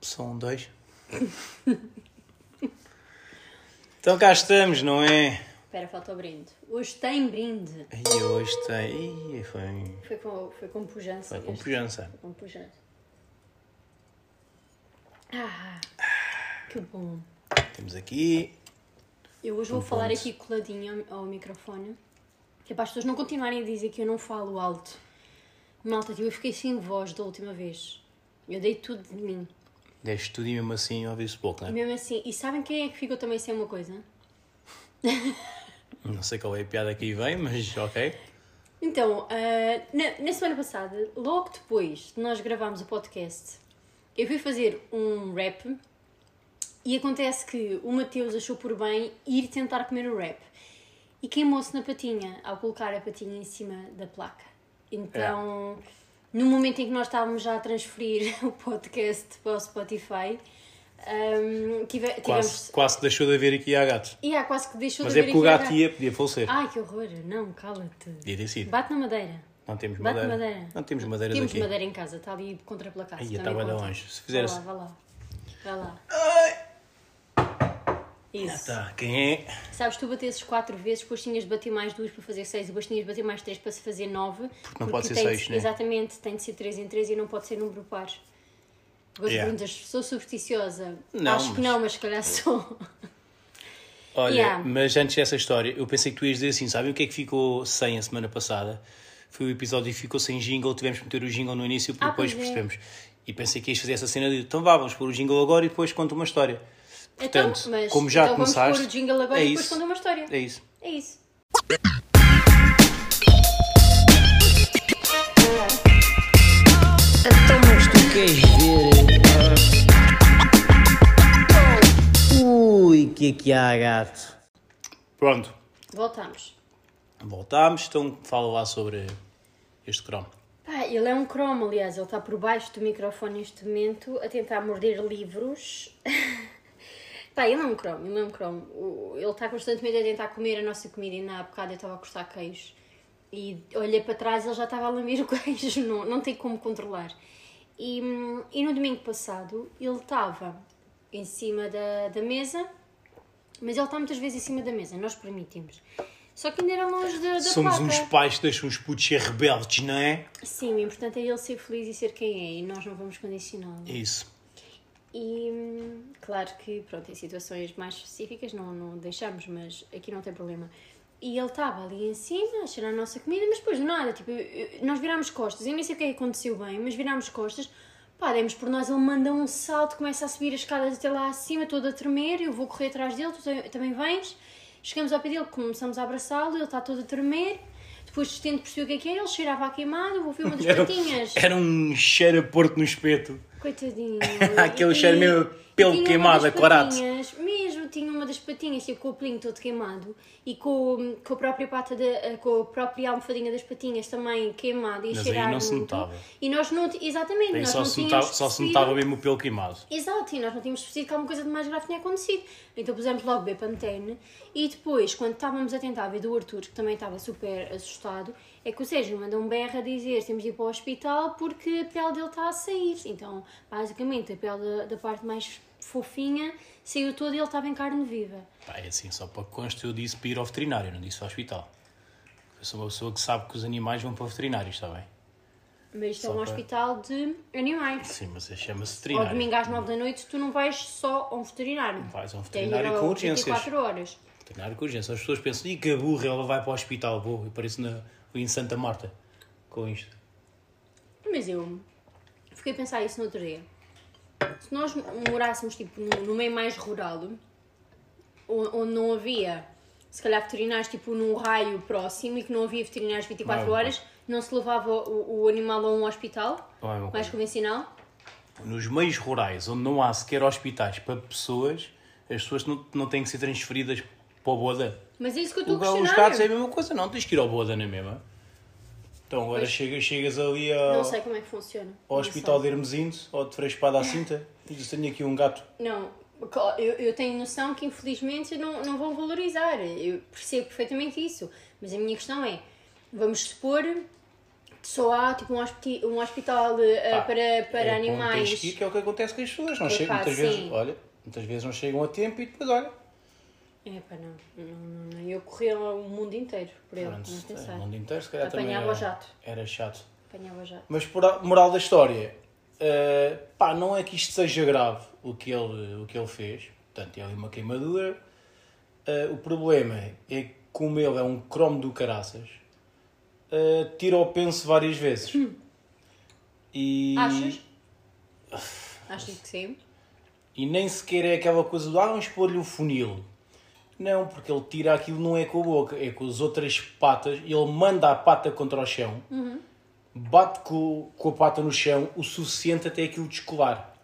São dois. então cá estamos, não é? Espera, falta o brinde. Hoje tem brinde. E hoje tem. Foi. Foi com, foi com pujança. Foi com este. pujança. Foi com pujança. Ah, que bom. Temos aqui. Eu hoje vou Um falar ponto. aqui coladinho ao, ao microfone. Que é para as pessoas não continuarem a dizer que eu não falo alto. Malta, eu fiquei sem voz da última vez. Eu dei tudo de mim. Deste tudo e mesmo assim ouvi-se pouco, E né? mesmo assim, e sabem quem é que ficou também sem uma coisa? Não sei qual é a piada que aí vem, mas ok. Então, ah, na, na semana passada, logo depois de nós gravarmos o podcast, eu fui fazer um rap e acontece que o Mateus achou por bem ir tentar comer o rap e queimou-se na patinha ao colocar a patinha em cima da placa. Então, no momento em que nós estávamos já a transferir o podcast para o Spotify, ahm, tive, tivemos. Quase, quase que deixou de haver aqui a gato. Há quase que deixou Mas de é porque o a gato ia, podia falecer. Ai, que horror! Não, cala-te. Podia ter sido. Bate na madeira. Não temos Bate madeira. madeira. Não temos madeiras Temos aqui. madeira em casa, está ali contra pela casa. Aí, estava conta. longe. Se fizer Vá lá, vá lá. Vá lá. Isso. Tá, quem é? Sabes, tu batesses quatro vezes, depois tinhas de bater mais duas para fazer seis, e depois tinhas de bater mais três para se fazer nove. Porque não pode ser tem de- seis, né? Exatamente, tem de ser três em três e não pode ser número par. Agora Yeah. perguntas, sou supersticiosa? Não, Acho que mas- não, mas se calhar sou. Olha, Yeah. mas antes dessa história, eu pensei que tu ias dizer assim: sabem o que é que ficou sem a semana passada? Foi o episódio que ficou sem jingle, tivemos que meter o jingle no início, Ah, depois pois é. percebemos. E pensei que ias fazer essa cena de então vá, vamos pôr o jingle agora e depois conto uma história. Portanto, então, mas como já então começaste. vamos pôr o jingle agora é e depois isso. conta uma história. É isso. É isso. Então, mas tu queres ver? Ui, que é que há, gato? Pronto, Voltamos. voltámos, então fala lá sobre este cromo. Pá, ele é um cromo, aliás, ele está por baixo do microfone neste momento a tentar morder livros. Pá, ele é um cromo, ele é um cromo. Ele está constantemente a tentar comer a nossa comida e na bocado eu estava a cortar queijo. E olhei para trás ele já estava a lamber o queijo, não, não tem como controlar. E, hum, e no domingo passado ele estava em cima da, da mesa, mas ele está muitas vezes em cima da mesa, nós permitimos. Só que ainda era longe da, da Somos placa. uns pais que deixam os putos ser rebeldes, não é? Sim, o importante é ele ser feliz e ser quem é e nós não vamos condicioná-lo. É isso. E claro que, pronto, em situações mais específicas não, não deixamos, mas aqui não tem problema. E ele estava ali em cima a cheirar a nossa comida, mas depois de nada, tipo, nós virámos costas, eu nem sei o que é que aconteceu bem, mas virámos costas, pá, demos por nós, ele manda um salto, começa a subir as escadas até lá acima, todo a tremer, eu vou correr atrás dele, tu tam- também vens, chegamos ao pé dele, começamos a abraçá-lo, ele está todo a tremer, depois tento perceber o que é que é, ele cheirava a queimado, vou ver uma das Era, patinhas. era um cheiro a porto no espeto. Coitadinho. Aquele cheiro mesmo pelo queimado, a corate. Tinha uma das patinhas, tipo, com o pelinho todo queimado e com, com a própria pata, da com a própria almofadinha das patinhas também queimada e Mas aí cheirar não se muito. notava. E nós não, exatamente, Aí nós só não se, notava, só se notava mesmo o pelo queimado. Exato, e nós não tínhamos percebido que alguma coisa de mais grave tinha acontecido. Então pusemos logo Bepantene e depois, quando estávamos a tentar ver do Arthur, que também estava super assustado, é que o Sérgio manda um berro a dizer temos de ir para o hospital porque a pele dele está a sair. Então, basicamente, a pele da, da parte mais fofinha saiu toda e ele estava em carne viva. Pá, é assim, só para que conste, eu disse para ir ao veterinário, não disse ao hospital. Eu sou uma pessoa que sabe que os animais vão para o veterinário, está bem? Mas isto é Só um para- hospital de animais. Sim, mas chama-se Ao veterinário. domingo às 9 da noite tu não vais só a um veterinário. Vais a um veterinário ao com urgências. 24 horas. Veterinário com urgência. As pessoas pensam, e que burra, ela vai para o hospital. Vou, eu pareço na, em Santa Marta com isto. Mas eu fiquei a pensar isso no outro dia. Se nós morássemos tipo, no, meio mais rural, onde não havia, se calhar, veterinários tipo, num raio próximo e que não havia veterinários 24 Não, horas, não se levava o, o animal a um hospital Não é mais convencional? Nos meios rurais, onde não há sequer hospitais para pessoas, as pessoas não, não têm que ser transferidas para o Boda. Mas é isso que eu estou a Os questionar. gatos é a mesma coisa, não tens que ir ao Boda na mesma. Então agora Pois. chegas, chegas ali ao, Não sei como é que funciona. ao Não hospital sei. de Hermesinde ou de Frei Espada à Cinta e dizes, tenho aqui um gato. Não, eu, eu tenho noção que infelizmente não, não vão valorizar. Eu percebo perfeitamente isso. Mas a minha questão é: vamos supor Só há tipo um, hospiti- um hospital eh, Pá, para, para é, animais. Tens que ir, que é o que acontece com as pessoas. Não Epá, chegam, muitas vezes, olha, muitas vezes não chegam a tempo e depois, olha, É pá, não. não, não, não. Eu corria o mundo inteiro por ele, pronto, não é, pensar. o mundo inteiro, se calhar Apanhava também o jato. era, era chato. Apanhava já. Mas por a moral da história, eh, pá, não é que isto seja grave o que ele, o que ele fez. Portanto, é ali uma queimadura. Eh, o problema é que, como ele é um cromo do caraças, eh, tira o penso várias vezes. E, Achas? Acho que sim. e nem sequer é aquela coisa do ah, vamos pôr-lhe o funil. Não, porque ele tira aquilo não é com a boca, é com as outras patas. Ele manda a pata contra o chão, bate com, com a pata no chão o suficiente até aquilo descolar.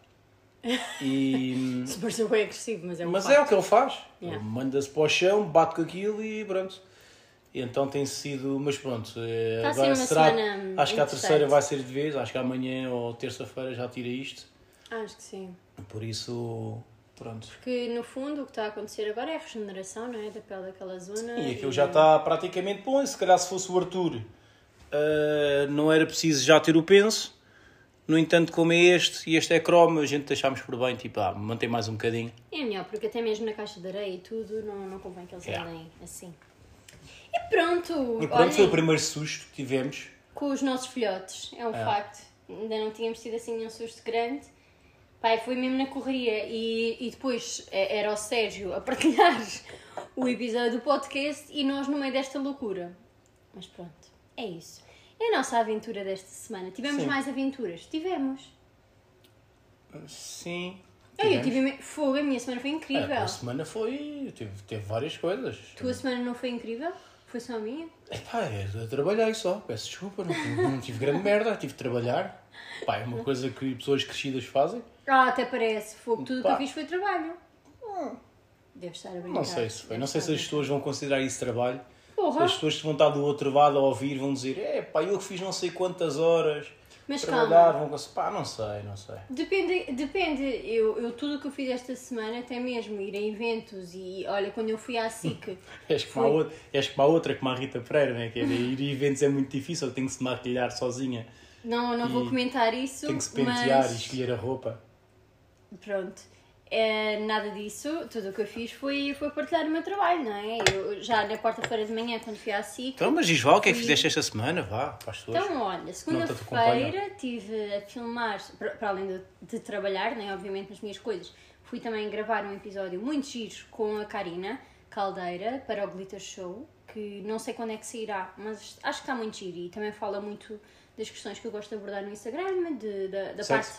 E, Se pareceu bem agressivo, mas é um mas facto. é o que ele faz. Yeah. Ele manda-se para o chão, bate com aquilo e pronto. E então tem sido. Mas pronto, eh, Está ser agora será. Acho que a terceira vai ser de vez, acho que amanhã ou terça-feira já tira isto. Acho que sim. Por isso, pronto. Porque no fundo o que está a acontecer agora é a regeneração, não é? Da pele daquela zona. E aquilo já está praticamente bom. E se calhar se fosse o Arthur, eh, não era preciso já ter o penso. No entanto, como é este e este é cromo, a gente deixámos por bem, tipo, ah, mantém mais um bocadinho. É melhor, porque até mesmo na caixa de areia e tudo, não, não convém que eles Yeah. andem assim. E pronto! E pronto, olhem, foi o primeiro susto que tivemos. com os nossos filhotes, é um É. facto. Ainda não tínhamos tido assim nenhum susto grande. Pai, foi mesmo na correria e, e depois eh, era o Sérgio a partilhar o episódio do podcast e nós no meio desta loucura. Mas pronto, é isso. É a nossa aventura desta semana. Tivemos Sim. mais aventuras? Tivemos. Sim. Ei, eu tivemos. tive fogo, a minha semana foi incrível. É, a semana foi. Teve, teve várias coisas. Tua semana não foi incrível? Foi só a minha? Epá, é, eu trabalhei só, peço desculpa, não, não tive grande merda, tive de trabalhar. Pá, é uma coisa que pessoas crescidas fazem. Ah, até parece. Fogo, tudo o que eu fiz foi trabalho. Deve estar a brincar. Não sei se foi. Não sei se as pessoas vão considerar isso trabalho. Porra. As pessoas que vão estar do outro lado a ouvir vão dizer: é pá, eu que fiz não sei quantas horas. Mas trabalhar, calma. vão. Pá, não sei, não sei. Depende, depende. Eu, eu tudo o que eu fiz esta semana, até mesmo ir a eventos e olha, quando eu fui à SIC, És como, a outra, és como a outra, como a Rita Pereira, né? que é, ir a eventos é muito difícil, tem que se maquilhar sozinha, não, não vou comentar isso, tem que se pentear mas e escolher a roupa. Pronto. É, nada disso, tudo o que eu fiz foi, foi partilhar o meu trabalho, não é? Eu já na quarta-feira de manhã, quando fui à SIC, Então, mas diz lá, o que é que fizeste esta semana? Vá, para as pessoas. Então, olha, segunda-feira estive a filmar, para além de, de trabalhar, né, obviamente, nas minhas coisas, fui também gravar um episódio muito giro com a Karina Caldeira para o Glitter Show, que não sei quando é que sairá, mas acho que está muito giro e também fala muito das questões que eu gosto de abordar no Instagram, de, da, da parte.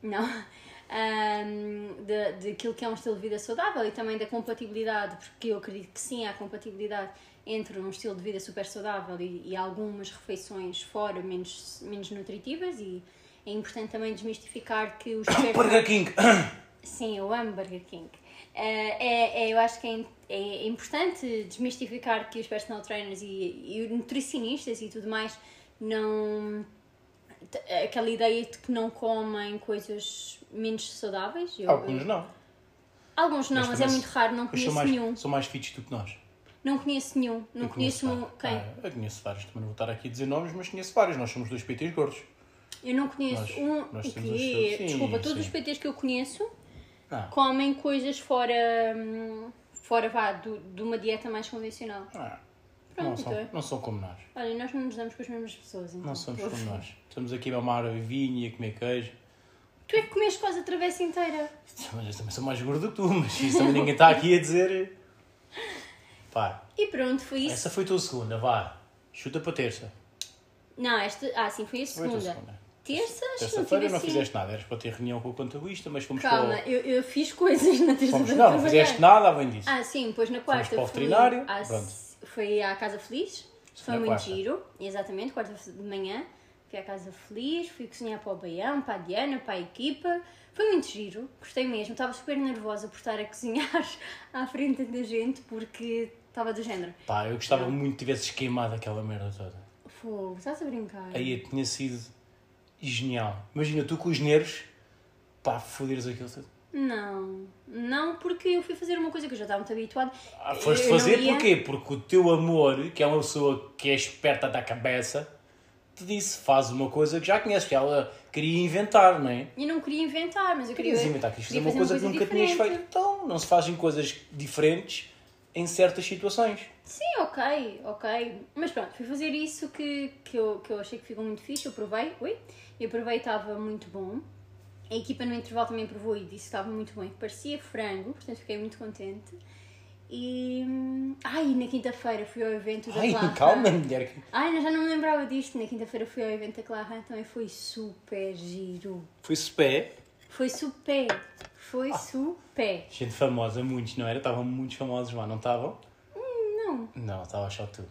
Não. Ahm, de, daquilo que é um estilo de vida saudável e também da compatibilidade, porque eu acredito que sim, há compatibilidade entre um estilo de vida super saudável e, e algumas refeições fora menos, menos nutritivas e é importante também desmistificar que os Burger King! Sim, eu amo Burger King. Eh, é, é- eu acho que é, é importante desmistificar que os personal trainers e, e nutricionistas e tudo mais não. Aquela ideia de que não comem coisas menos saudáveis. Eu- Alguns não. Alguns não, mas, é também muito raro, não Mas conheço mais, nenhum. são mais fits do que nós. Não conheço nenhum. Não Eu conheço, um- vários. quem? Ah, eu conheço vários, também não vou estar aqui a dizer nomes, mas conheço vários. Nós somos dois PTs gordos. Eu não conheço Nós- um. nós o quê? sim, Desculpa, todos sim. os PTs que eu conheço Ah, comem coisas fora. hum, fora vá, do, de uma dieta mais convencional. ah, não, Pronto, são, então. não são como nós. Olha, nós não nos damos com as mesmas pessoas, então. Não somos Uf. como nós. Estamos aqui a mamar vinho e a comer queijo. Tu é que comeste quase a travessa inteira. Mas eu também sou mais gordo que tu, mas isso também ninguém está aqui a dizer. Pá, E pronto, foi isso. essa foi a tua segunda, vá. Chuta para terça. Não, esta. Ah, sim, foi a Foi a segunda. segunda. Terça, que não Terça-feira não assim. fizeste nada, eras para ter reunião com o contabilista, mas fomos Calma, para eu, eu fiz coisas na terça-feira. Fomos, não, não fizeste nada além disso. Ah, sim, depois na quarta para o fui veterinário, à- pronto. Foi à Casa Feliz, foi muito quarta. giro, exatamente, quarta de manhã, fui à Casa Feliz, fui cozinhar para o Baião, para a Diana, para a equipa, foi muito giro, gostei mesmo, estava super nervosa por estar a cozinhar à frente da gente, porque estava do género, Pá, eu gostava muito que tivesses queimado aquela merda toda. fogo, estás a brincar? Aí tinha sido genial. Imagina, tu com os nervos, pá, foderes aquilo tudo. Não, não, porque eu fui fazer uma coisa que eu já estava muito habituada. Ah, foste Eu fazer ia- porquê? Porque o teu amor, que é uma pessoa que é esperta da cabeça, te disse, faz uma coisa que já conheces, que ela queria inventar, não é? Eu não queria inventar, mas eu queria. Querias inventar, querias fazer queria uma coisa que nunca tinhas diferente. feito. Então, não se fazem coisas diferentes em certas situações. Sim, ok, ok. Mas pronto, fui fazer isso que, que, eu, que eu achei que ficou muito fixe. Eu provei, ui, eu provei e estava muito bom. A equipa no intervalo também provou e disse que estava muito que parecia frango, portanto fiquei muito contente. E. hum, Ai, na quinta-feira fui ao evento da Ai, Clara. calma, mulher. Ai, eu já não me lembrava disto. Na quinta-feira fui ao evento da Clara, também foi super giro. Foi-se pé. Foi super, Ah. foi super. Gente famosa, muitos, não era? Estavam muitos famosos lá, não estavam? Não, Não, estava só tu.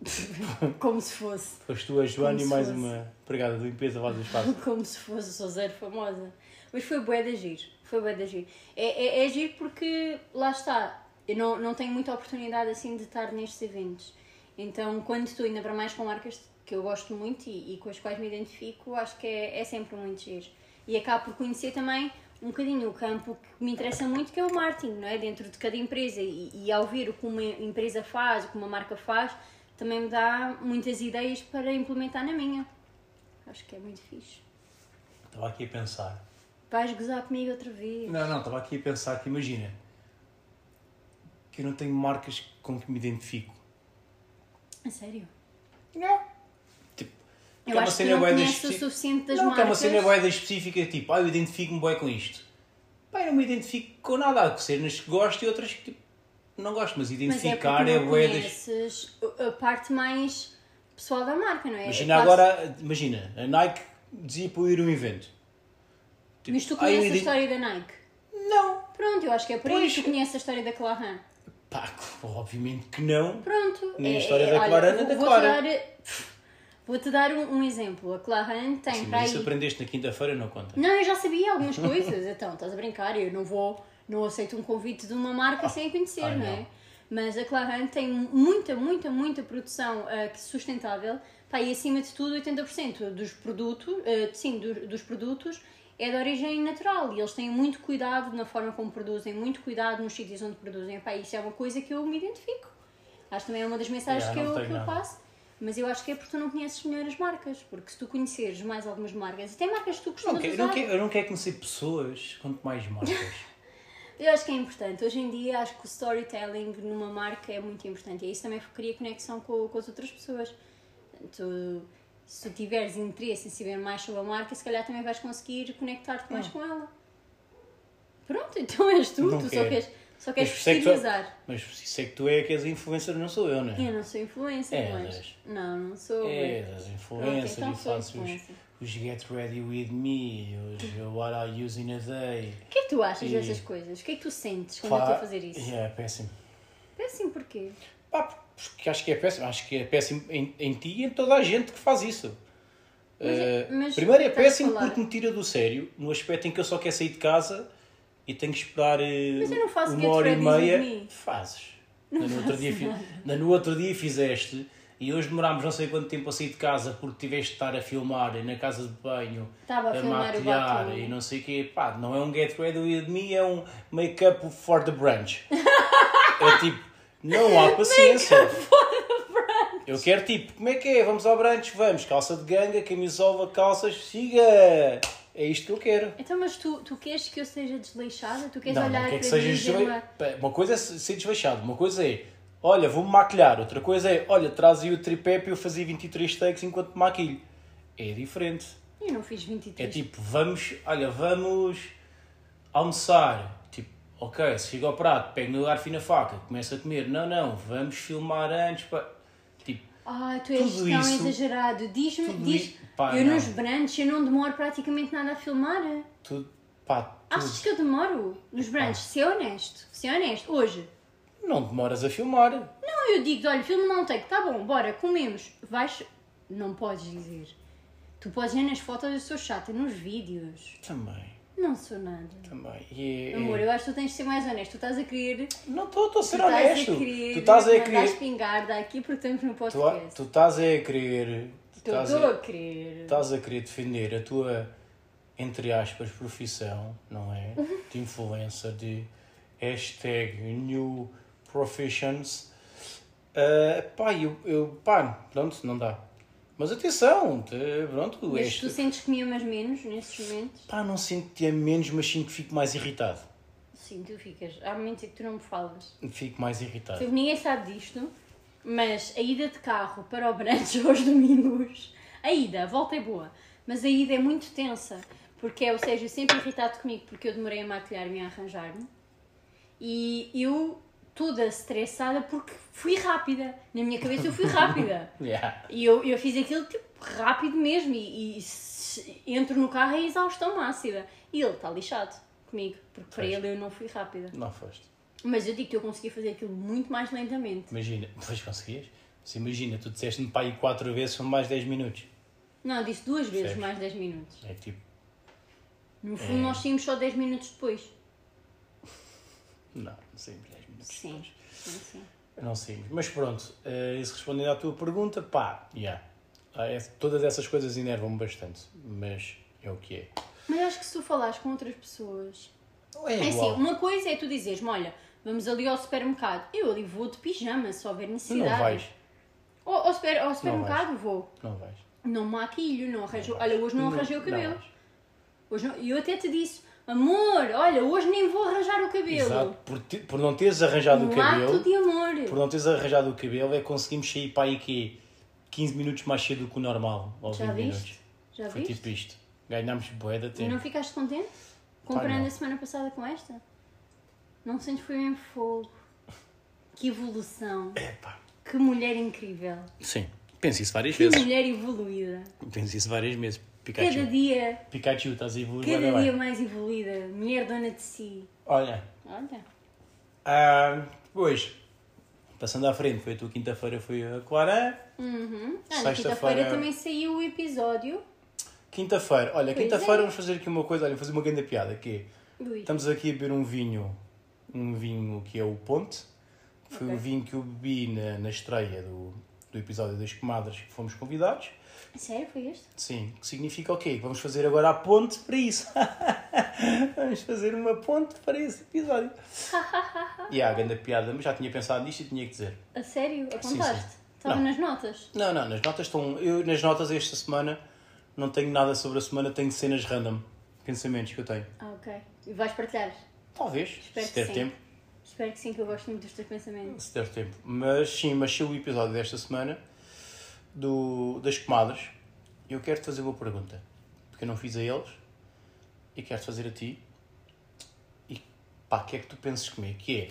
como se fosse. Foste tu, a Joana e mais fosse. uma empregada de limpeza lá do espaço. Como se fosse, sou zero famosa. Mas foi bué de agir. Foi bué de agir. É, é, é agir porque, lá está, eu não, não tenho muita oportunidade assim de estar nestes eventos. Então, quando estou ainda para mais com marcas que eu gosto muito e, e com as quais me identifico, acho que é, é sempre muito giro. E acabo por conhecer também um bocadinho o campo que me interessa muito, que é o marketing, não é? Dentro de cada empresa. E, e ao ver o que uma empresa faz, o que uma marca faz, também me dá muitas ideias para implementar na minha. Acho que é muito fixe. Estava aqui a pensar. Vais gozar comigo outra vez. Não, não, estava aqui a pensar que imagina que eu não tenho marcas com que me identifico. A sério? Não. Tipo, que Eu é uma acho que não da conheces o especi- suficiente das não, que é uma marcas. cena bué da específica, tipo, ah, eu identifico-me bué com isto. Pá, eu não me identifico com nada. Há cenas que gosto e outras que tipo, não gosto, mas Mas é identificar porque é, não das... conheces a parte mais pessoal da marca, não é? Imagina É quase- agora, imagina, a Nike dizia para eu ir a um evento. Tipo, Mas tu conheces a ident- história da Nike? Não. Pronto, eu acho que é por Pois. isso que tu conheces a história da Clarin. Pá, obviamente que não. Pronto. Nem a é- história é- da Clarana da Clara. Vou-te dar um, um exemplo. A Clarin tem Sim, para mas isso aí... aprendeste na quinta-feira, não conta. Não, eu já sabia algumas coisas. Então, estás a brincar, eu não vou, não aceito um convite de uma marca sem a conhecer, ai, não é? Mas a Clarin tem muita, muita, muita produção ah, que- sustentável. Pá, e acima de tudo, 80% dos produtos, ah, sim, dos, dos produtos é de origem natural e eles têm muito cuidado na forma como produzem, muito cuidado nos sítios onde produzem. Pá, isso é uma coisa que eu me identifico. Acho também é uma das mensagens Yeah, que, eu, que eu passo. Mas eu acho que é porque tu não conheces melhor as marcas. Porque se tu conheceres mais algumas marcas, e tem marcas que tu costumas Não, quero, usar. não quero, eu não quero conhecer pessoas, quanto mais marcas. Eu acho que é importante. Hoje em dia, acho que o storytelling numa marca é muito importante. E isso também cria conexão com, com as outras pessoas. Tu, se tu tiveres interesse em saber mais sobre a marca, se calhar também vais conseguir conectar-te mais com ela. Pronto, então és tu. Não tu só quero. queres, só queres por isso é que vestir e tu- usar. Mas isso é que tu é que és influencer, não sou eu, não é? Eu não sou influencer, És. mas... Não, não sou. És as Ok, influencers então e sou fazes os, Get Ready With Me, os What I Use in a Day. O que é que tu achas E- dessas coisas? O que é que tu sentes quando eu estou a fazer isso? Yeah, é péssimo. Péssimo porquê? Pá, porque acho que é péssimo. Acho que é péssimo em, em ti e em toda a gente que faz isso. Mas é- Eh, mas primeiro é péssimo porque me tira do sério, no aspecto em que eu só quero sair de casa e tenho que esperar eh, não uma hora e meia. Me. Fazes. Ainda no, outro dia, no outro dia fizeste e hoje demorámos não sei quanto tempo a sair de casa porque tiveste de estar a filmar na casa de banho, Estava a maquilhar e não sei o quê. Pá, não é um Get Ready With Me, é um Make-up for the Brunch. é tipo, não há paciência. Eu quero tipo, como é que é? Vamos ao brunch? Vamos, calça de ganga, camisola, calças, siga! É isto que eu quero. Então, mas tu, tu queres que eu seja desleixada? Tu queres Não, olhar não quer que sejas dizer desle... Pá, Uma coisa é ser desleixado, uma coisa é, olha, vou-me maquilhar. Outra coisa é, olha, traz aí o tripé para eu fazer 23 takes enquanto me maquilho. É diferente. Eu não fiz 23. É tipo, vamos, olha, vamos almoçar. Tipo, ok, se chega ao prato, pego no garfo e na faca, começa a comer. Não, não, vamos filmar antes. Pá. Tipo, Ai, tu és tão isso- exagerado. Diz-me, diz. pá, eu não. nos brunches, eu não demoro praticamente nada a filmar. tudo, pá, tudo. Achas que eu demoro? Nos brunches, ser honesto. Ser honesto. Hoje. Não demoras a filmar. Não, eu digo, olha, filme não tem, tá bom, bora, comemos. Vais. Não podes dizer. Tu podes ver nas fotos, eu sou chata, nos vídeos. Também, Não sou nada. também. E, é- Amor, eu acho que tu tens de ser mais honesto. Tu estás a querer. Não estou a Tu ser estás honesto. a querer. Tu estás a querer. espingarda aqui porque estamos no Tu, podcast. tu estás a querer. tu Estou estás estou a, a querer. estás a querer defender a tua, entre aspas, profissão, não é? De influencer, de hashtag new professions. Ah, pá, eu, eu. Pá, pronto, não dá. Mas atenção, te- pronto, Mas este... tu sentes que me amas menos nesses momentos? Pá, não sinto que te ame menos, mas sinto que fico mais irritado. Sim, tu ficas. Há momentos em que tu não me falas. Fico mais irritado. Tipo, ninguém sabe disto, mas a ida de carro para o Branch aos domingos, a ida, a volta é boa, mas a ida é muito tensa, porque é o Sérgio sempre irritado comigo porque eu demorei a maquilhar-me e a arranjar-me, e eu toda estressada porque fui rápida. Na minha cabeça eu fui rápida. Yeah. E eu, eu fiz aquilo tipo rápido mesmo e, e se- entro no carro e exaustão máxima. E ele está lixado comigo, porque para Pois. ele eu não fui rápida. Não foste. Mas eu digo que eu consegui fazer aquilo muito mais lentamente. Imagina, depois conseguias? Se imagina, tu disseste-me para ir quatro vezes, são mais 10 minutos. Não, eu disse duas vezes mais 10 minutos. É tipo, No fundo, nós saímos só 10 minutos depois. não, não saímos 10 minutos. Sim, sim, sim. Não saímos. Mas pronto, eh, isso respondendo à tua pergunta, pá, yeah. Ah, é- todas essas coisas enervam-me bastante, mas é o que é. Mas acho que se tu falares com outras pessoas. Não é É assim, igual. uma coisa é tu dizeres-me: olha, vamos ali ao supermercado. Eu ali vou de pijama, se houver necessidade. não vais, Ao, ao, super- ao supermercado vou. não vais. Não maquilho, não arranjo. Não Olha, hoje não Não- arranjei o não cabelo. vais. Hoje não- eu até te disse: amor, olha, hoje nem vou arranjar o cabelo. Exato, por, por não teres arranjado Um o cabelo, ato de amor. por não teres arranjado o cabelo, é que conseguimos sair para aí que 15 minutos mais cedo do que o normal, ou 20 Já minutos. viste? Já Foi viste? tipo isto. Ganhámos bué de E tempo. não ficaste contente? Comparando a semana passada com esta? Não sentes que foi mesmo fogo? Que evolução! Epá. Que mulher incrível! Sim, penso isso várias Que vezes. mulher evoluída! Penso isso várias vezes. Cada Pikachu. dia, Pikachu, estás a evoluir cada da dia bem. mais evoluída. Mulher dona de si. Olha, Olha. ah, depois, passando à frente, foi a tua quinta-feira, foi a Clara. Uhum. Ah, quinta-feira também saiu o episódio. Quinta-feira, olha, quinta-feira é. vamos fazer aqui uma coisa, olha, fazer uma grande piada, que é, Ui. estamos aqui a beber um vinho, um vinho que é o Ponte, que foi Ok. o vinho que eu bebi na, na estreia do, do episódio das comadres que fomos convidados. Sério, foi este? Sim, que significa o quê? Vamos fazer agora a ponte para isso. Vamos fazer uma ponte para esse episódio. e há a grande piada, mas já tinha pensado nisto e tinha que dizer. A sério? Apontaste? sim. Estava Não. nas notas? Não, não, nas notas estão. Eu nas notas esta semana não tenho nada sobre a semana, tenho cenas random, pensamentos que eu tenho. Ah, ok. E vais partilhar? Talvez, Espero se que der sim. tempo. Espero que sim, que eu gosto muito dos teus pensamentos. Se der tempo. Mas sim, mas se o episódio desta semana do, das comadres, eu quero te fazer uma pergunta. Porque eu não fiz a eles e quero te fazer a ti. E pá, o que é que tu pensas comigo? Que é,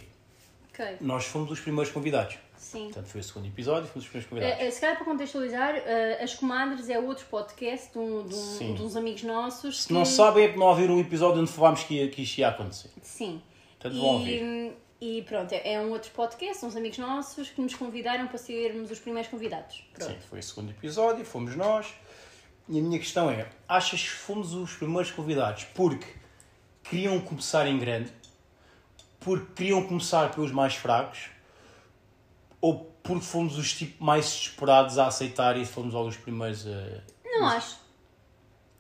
Ok. nós fomos os primeiros convidados. Sim. Portanto, foi o segundo episódio, fomos os primeiros convidados. Eh, eh, se calhar para contextualizar, eh, As Comadres é outro podcast de, um, de, um- de uns amigos nossos. Se não sabem é porque não ouviram um episódio onde falámos que, ia- que isto ia acontecer. Sim. Portanto, vão ouvir. E, pronto, é é um outro podcast, uns amigos nossos que nos convidaram para sermos os primeiros convidados. Pronto. Sim, foi o segundo episódio, fomos nós. E a minha questão é: achas que fomos os primeiros convidados porque queriam começar em grande? Porque queriam começar pelos mais fracos? Ou porque fomos os tipo mais desesperados a aceitar e fomos logo os primeiros a. Não acho.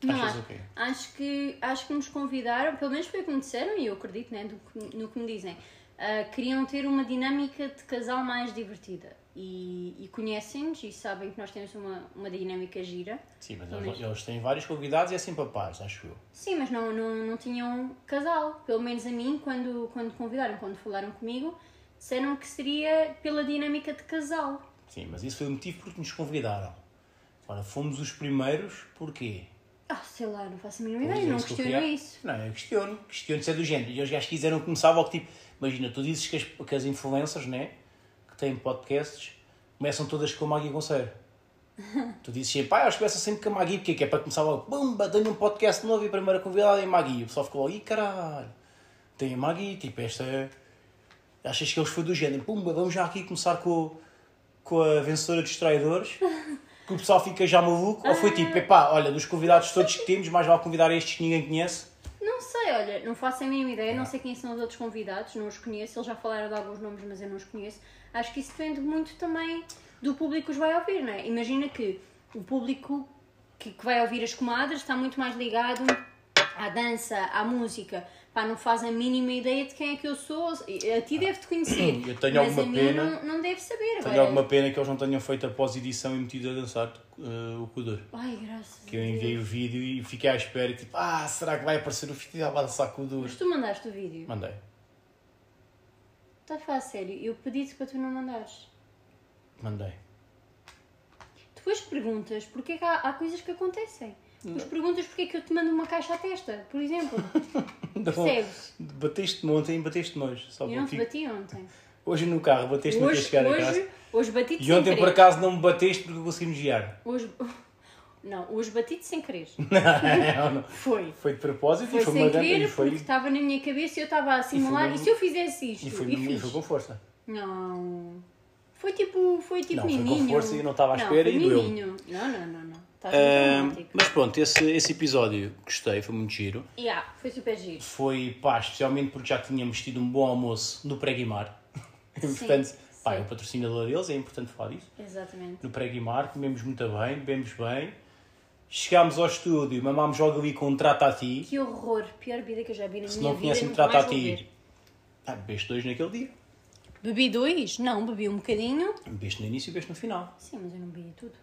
Não acho. o quê? Acho que, acho que nos convidaram, pelo menos foi o que me disseram e eu acredito né, do no que me dizem. Ah, queriam ter uma dinâmica de casal mais divertida. E, e conhecem-nos e sabem que nós temos uma, uma dinâmica gira. Sim, mas eles, eles têm vários convidados e é sempre a paz, acho eu. Sim, mas não, não, não tinham casal. Pelo menos a mim, quando, quando convidaram, quando falaram comigo, disseram que seria pela dinâmica de casal. Sim, mas isso foi o motivo porque nos convidaram. Agora, fomos os primeiros porquê? Ah, sei lá, não faço a mínima ideia, não questiono isso. Não, eu questiono. Questiono se é do género. E os gajos quiseram começar logo tipo. Imagina, tu dizes que as, que as influencers, né? Que têm podcasts, começam todas com a Maggie Conceiro. tu dizes sempre, pá, elas começam sempre com a Maggie, porque é que é para começar logo, pumba, tenho um podcast novo e a primeira convidada é. E o pessoal ficou logo, ih caralho, tem a Maggie, tipo, esta é. Achas que eles foi do género, pumba, vamos já aqui começar com, com a vencedora dos traidores? Que o pessoal fica já maluco? Ou foi tipo, epá, olha, dos convidados todos que temos, mais vale convidar estes que ninguém conhece? Não sei, olha, não faço a mínima ideia, não sei quem são os outros convidados, não os conheço, eles já falaram de alguns nomes, mas eu não os conheço. Acho que isso depende muito também do público que os vai ouvir, não é? Imagina que o público que, que vai ouvir as comadres está muito mais ligado à dança, à música, pá, não faz a mínima ideia de quem é que eu sou. A ti deve-te conhecer. Eu tenho mas alguma a pena- Não, não deve saber. Tenho Agora, alguma pena que eles não tenham feito a pós-edição e metido a dançar eh, o Kudor. Ai, graças Que eu a enviei o vídeo e fiquei à espera, tipo, ah, será que vai aparecer o vídeo e ela vai dançar Kudor? Mas tu mandaste o vídeo. Mandei. Está a falar sério. Eu pedi-te para tu não mandares. Mandei. Depois perguntas porque é que há, há coisas que acontecem. Depois perguntas porque é que eu te mando uma caixa à testa, por exemplo. Percebes? Bateste-me ontem e bateste-me hoje. Só Eu não te bati ontem. Hoje no carro, bateste-me até Hoje, chegar a hoje, casa. hoje bati-te E ontem por acaso não me bateste porque conseguimos guiar. Hoje... Não, hoje bati-te sem querer. não, não. Foi. Foi de propósito Foi e foi sem uma querer E foi, porque estava na minha cabeça e eu estava a simular. E, mesmo- se eu fizesse isto? e foi, e e fiz. foi com força. Não. Foi tipo, foi tipo Não, foi com força e não estava à Não, espera foi e doeu. Não, não, não, não. Ah, romântico. mas pronto, esse, esse episódio gostei, foi muito giro. Yeah, foi super giro. Foi, pá, especialmente porque já tínhamos tido um bom almoço no Pré-Guimar. Portanto, pá, é sim. o patrocinador deles, é importante falar disso. Exatamente. No Pré-Guimar, comemos muito bem, bebemos bem. Chegámos ao estúdio, mamámos logo ali com um trata-a-ti. Que horror. Pior bebida que eu já vi na Se minha não vida. conhecem mais vou trata-a-ti, ver. ah, bebeste dois naquele dia. Bebi dois? Não, bebi um bocadinho. Bebeste no início e bebeste no final. Sim, mas eu não bebi tudo.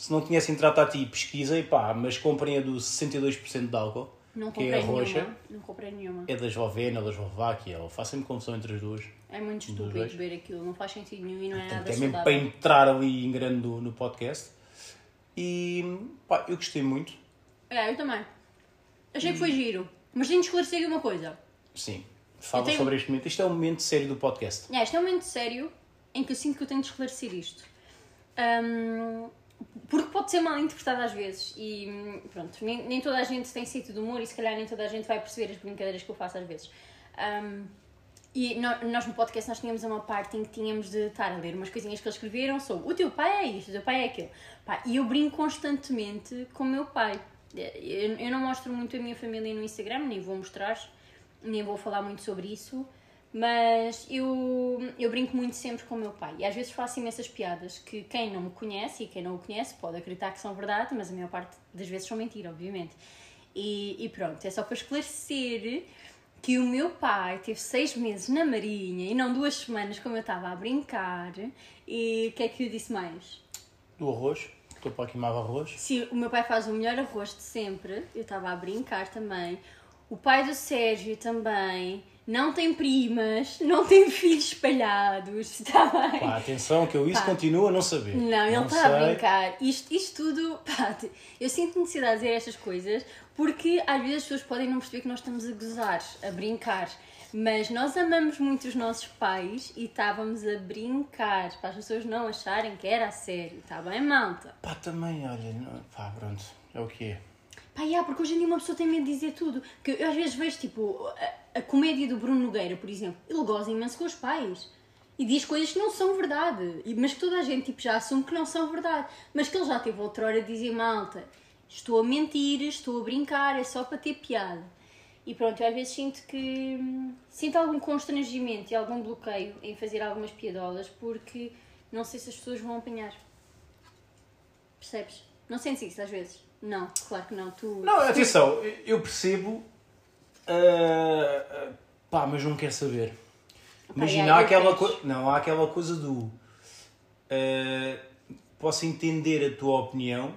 Se não conhecem trata-a-ti, pesquisem, pá, mas comprem a do 62% de álcool, Não que é a roxa. nenhuma. Não comprei nenhuma. É da Eslovênia ou da Eslováquia, ou façam-me confusão entre as duas. É muito estúpido beber aquilo. Não faz sentido nenhum e não é Portanto, nada é mesmo para entrar ali em grande no, no podcast. E pá, eu gostei muito. É, eu também. Achei que foi giro. Mas tenho de esclarecer aqui uma coisa. Sim. Fala tenho- sobre este momento. Isto é o momento sério do podcast. É, este é um momento sério em que eu sinto que eu tenho de esclarecer isto. Ahm, porque pode ser mal interpretado às vezes e pronto, nem, nem toda a gente tem sentido de humor e se calhar nem toda a gente vai perceber as brincadeiras que eu faço às vezes. Ahm, e nós no podcast nós tínhamos uma parte em que tínhamos de estar a ler umas coisinhas que eles escreveram sobre o teu pai é isto, o teu pai é aquilo. Pá, e eu brinco constantemente com o meu pai. Eu, eu não mostro muito a minha família no Instagram, nem vou mostrar, nem vou falar muito sobre isso, mas eu, eu brinco muito sempre com o meu pai. E às vezes faço imensas piadas que quem não me conhece e quem não o conhece pode acreditar que são verdade, mas a maior parte das vezes são mentira, obviamente. E, e pronto, é só para esclarecer que o meu pai teve seis meses na Marinha e não duas semanas, como eu estava a brincar. E o que é que eu disse mais? Do arroz. Estou para queimar arroz. Se o meu pai faz o melhor arroz de sempre, eu estava a brincar também. O pai do Sérgio também. Não tem primas, não tem filhos espalhados, está bem? Pá, atenção que eu isso Pá. continuo a não saber. Não, ele está a brincar. Isto, isto tudo, pá, eu sinto necessidade de dizer estas coisas porque às vezes as pessoas podem não perceber que nós estamos a gozar, a brincar. Mas nós amamos muito os nossos pais e estávamos a brincar para as pessoas não acharem que era a sério. Está bem, malta? Pá, também, olha, não- pá, pronto. É o que é. Pá, yeah, porque hoje em dia uma pessoa tem medo de dizer tudo. Que eu às vezes vejo, tipo, a, a comédia do Bruno Nogueira, por exemplo, ele goza imenso com os pais. E diz coisas que não são verdade. Mas que toda a gente tipo, já assume que não são verdade. Mas que ele já teve outra hora de dizer, malta, estou a mentir, estou a brincar, é só para ter piada. E pronto, eu às vezes sinto que... Sinto algum constrangimento e algum bloqueio em fazer algumas piadolas porque não sei se as pessoas vão apanhar. Percebes? Não sentes isso às vezes? Não, claro que não. Tu, Não, atenção, eu percebo. Ah, pá, mas não quero saber. Imagina, há aquela, penso. co... não, há aquela coisa do. ah, posso entender a tua opinião,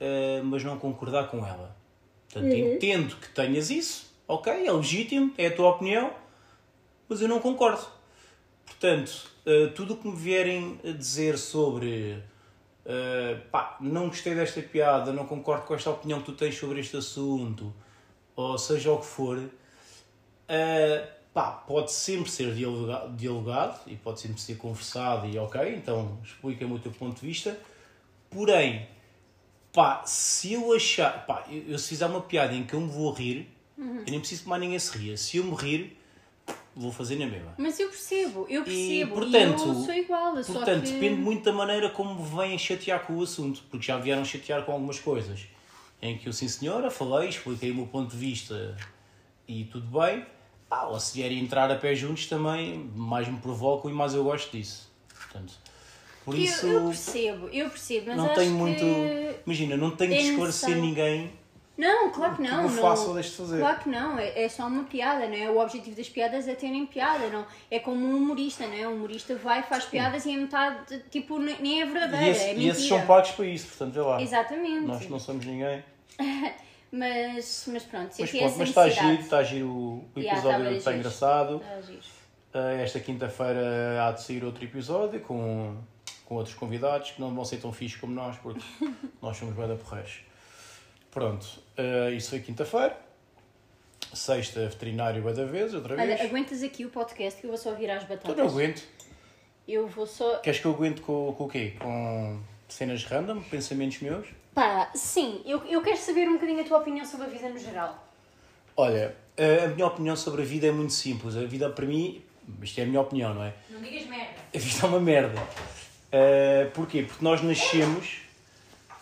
ah, mas não concordar com ela. Portanto, Uhum. entendo que tenhas isso, ok, é legítimo, é a tua opinião, mas eu não concordo. Portanto, ah, tudo o que me vierem a dizer sobre Uh, pá, não gostei desta piada, não concordo com esta opinião que tu tens sobre este assunto, ou seja o que for, uh, pá, pode sempre ser dialoga- dialogado e pode sempre ser conversado e ok, então explica-me o teu ponto de vista. Porém, pá, se eu achar, pá, eu, eu se fizer uma piada em que eu me vou rir, eu nem preciso que mais ninguém se ria. Se eu me rir, vou fazer na mesma. Mas eu percebo, eu percebo. E, E, portanto, eu sou igual, Portanto, que... depende muito da maneira como vêm chatear com o assunto, porque já vieram chatear com algumas coisas. Em que eu, sim senhora, falei, expliquei o meu ponto de vista e tudo bem. Ah, ou se vierem entrar a pé juntos também, mais me provocam e mais eu gosto disso. Portanto, por Eu- isso Eu, percebo, eu percebo, mas não acho tenho que... muito. Imagina, não tenho de é esclarecer ninguém Não, claro que não. eu não. faço ou deixo de fazer. Claro que não, é, é só uma piada, não é? O objetivo das piadas é terem piada, não? É como um humorista, não é? Um humorista vai, faz piadas e a metade, tipo, ne- nem é verdadeira, E, esse- é e esses são pagos para isso, portanto, vê lá. Exatamente. Nós não somos ninguém. Mas, mas pronto, Mas pronto, mas está giro, está giro o Yeah, episódio, bem está giro. engraçado. Está giro. Uh, esta quinta-feira há de sair outro episódio com, com outros convidados que não vão ser tão fixos como nós, porque nós somos bem da porreiros. Pronto, uh, isso foi quinta-feira. Sexta, veterinário bué da vez, outra vez. Olha, aguentas aqui o podcast que eu vou só virar as batatas. não aguento. Eu vou só. Queres que eu aguente com, com o quê? Com cenas random, pensamentos meus? Pá, sim, eu, eu quero saber um bocadinho a tua opinião sobre a vida no geral. Olha, a minha opinião sobre a vida é muito simples. A vida para mim, isto é a minha opinião, não é? Não digas merda. A vida é uma merda. Uh, porquê? Porque nós nascemos,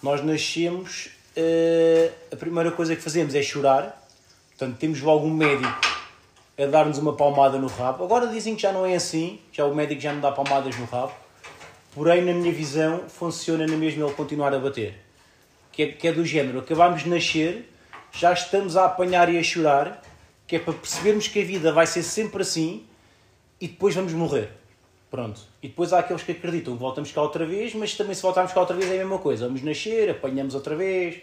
nós nascemos, uh, a primeira coisa que fazemos é chorar. Portanto, temos logo um médico a dar-nos uma palmada no rabo. Agora dizem que já não é assim, já o médico já não dá palmadas no rabo. Porém, na minha visão, funciona na mesma ele continuar a bater. Que é, que é do género, acabámos de nascer, já estamos a apanhar e a chorar, que é para percebermos que a vida vai ser sempre assim e depois vamos morrer. Pronto. E depois há aqueles que acreditam voltamos cá outra vez, mas também se voltarmos cá outra vez é a mesma coisa. Vamos nascer, apanhamos outra vez.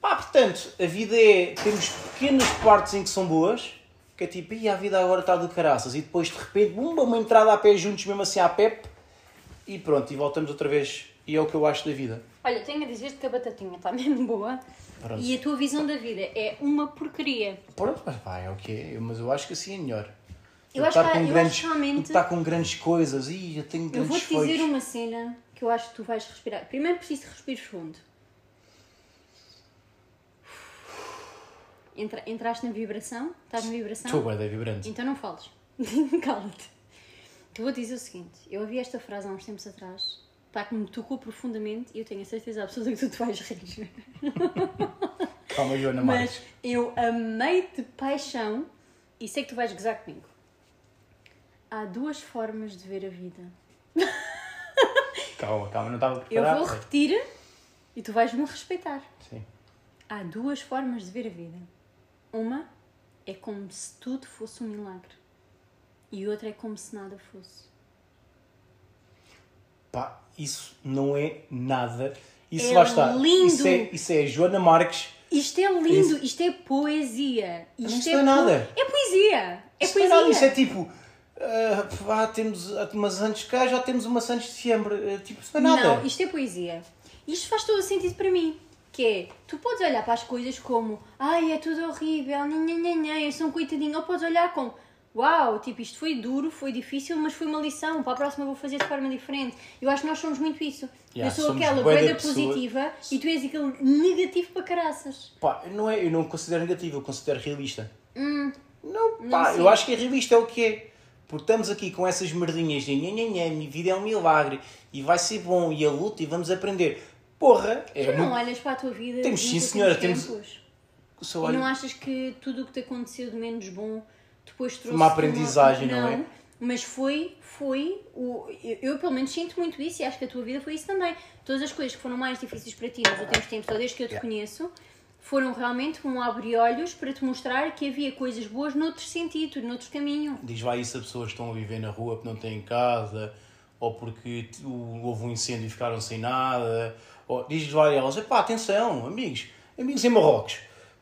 Pá, portanto, a vida é. Temos pequenas partes em que são boas, que é tipo, e a vida agora está do caraças, e depois de repente, uma entrada a pé juntos, mesmo assim à pep, e pronto, e voltamos outra vez. E é o que eu acho da vida. Olha, tenho a dizer-te que a batatinha está mesmo boa Pronto. e a tua visão da vida é uma porcaria. Pronto, mas pá, é o que é, mas eu acho que assim é melhor. Eu acho estar que- com eu grandes, acho realmente- estar com grandes coisas, e eu tenho Eu grandes vou-te dizer feitos. uma cena que eu acho que tu vais respirar. Primeiro preciso de respirar fundo. Entra, entraste na vibração? Estás na vibração? Estou bem, é vibrante. Então não fales. Cala-te. Tu vou dizer o seguinte: eu ouvi esta frase há uns tempos atrás, pá, que me tocou profundamente e eu tenho a certeza absoluta que tu te vais rir. Calma, Joana Mas eu amei de paixão e sei que tu vais gozar comigo. Há duas formas de ver a vida. Calma, calma, não estava Eu preparado. vou repetir e tu vais-me respeitar. Sim. Há duas formas de ver a vida. Uma é como se tudo fosse um milagre. E outra é como se nada fosse. Isso não é nada. Isso É lá está. lindo. Isso é, isso é Joana Marques. Isto é lindo, isto é poesia. Isto isto não é nada. É poesia. É isso não poesia. é nada. Isso é tipo. ah, pá, temos ah, umas antes cá, já temos uma Santos de fiambre. Ah, tipo, isso não é nada. Não, isto é poesia. Isto faz todo o sentido para mim. Que é, tu podes olhar para as coisas como ai, é tudo horrível, nhanhanhanhã, eu sou um coitadinho. Ou podes olhar como uau, tipo, isto foi duro, foi difícil, mas foi uma lição. Para a próxima vou fazer de forma diferente. Eu acho que nós somos muito isso. Yeah, eu sou aquela coisa pessoa- positiva e tu és aquele negativo para caraças. Pá, não é, eu não considero negativo, eu considero realista. Hum, Não, Não pá, sei. eu acho que é realista, é o que é. Porque estamos aqui com essas merdinhas de nha, nha, nha, minha vida é um milagre e vai ser bom e a luta e vamos aprender. Porra, é tu não muito... olhas para a tua vida Temos, sim, senhora, temos- tempos? o seu E olho- não achas que tudo o que te aconteceu de menos bom depois trouxe Uma aprendizagem, não é? Mas foi, foi, o, eu, eu pelo menos sinto muito isso e acho que a tua vida foi isso também. Todas as coisas que foram mais difíceis para ti nos últimos tempos, ou desde que eu te Yeah. conheço, foram realmente um abre-olhos para te mostrar que havia coisas boas noutro sentido, noutro caminho. Diz lá isso a pessoas que estão a viver na rua porque não têm casa, ou porque houve um incêndio e ficaram sem nada. Ou, diz lá a elas, epá, atenção, amigos, amigos em Marrocos.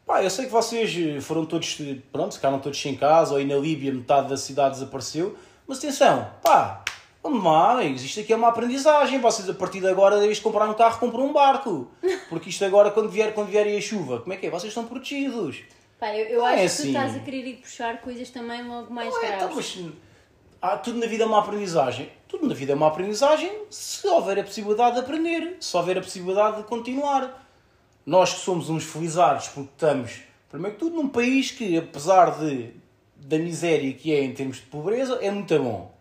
Pá, eu sei que vocês eh, foram todos, eh, pronto, ficaram todos sem casa, ou aí na Líbia metade da cidade desapareceu, mas atenção, pá, lá, amigos, isto aqui é uma aprendizagem, vocês a partir de agora, em vez de comprar um carro, compram um barco. Porque isto agora, quando vier, quando vier a chuva, como é que é? Vocês estão protegidos. Pá, eu, eu Não acho é que assim. tu estás a querer ir puxar coisas também logo mais Não é, graves. então, mas ah, tudo na vida é uma aprendizagem. Tudo na vida é uma aprendizagem se houver a possibilidade de aprender, se houver a possibilidade de continuar. Nós que somos uns felizardos porque estamos, primeiro que tudo, num país que, apesar de, da miséria que é em termos de pobreza, é muito bom.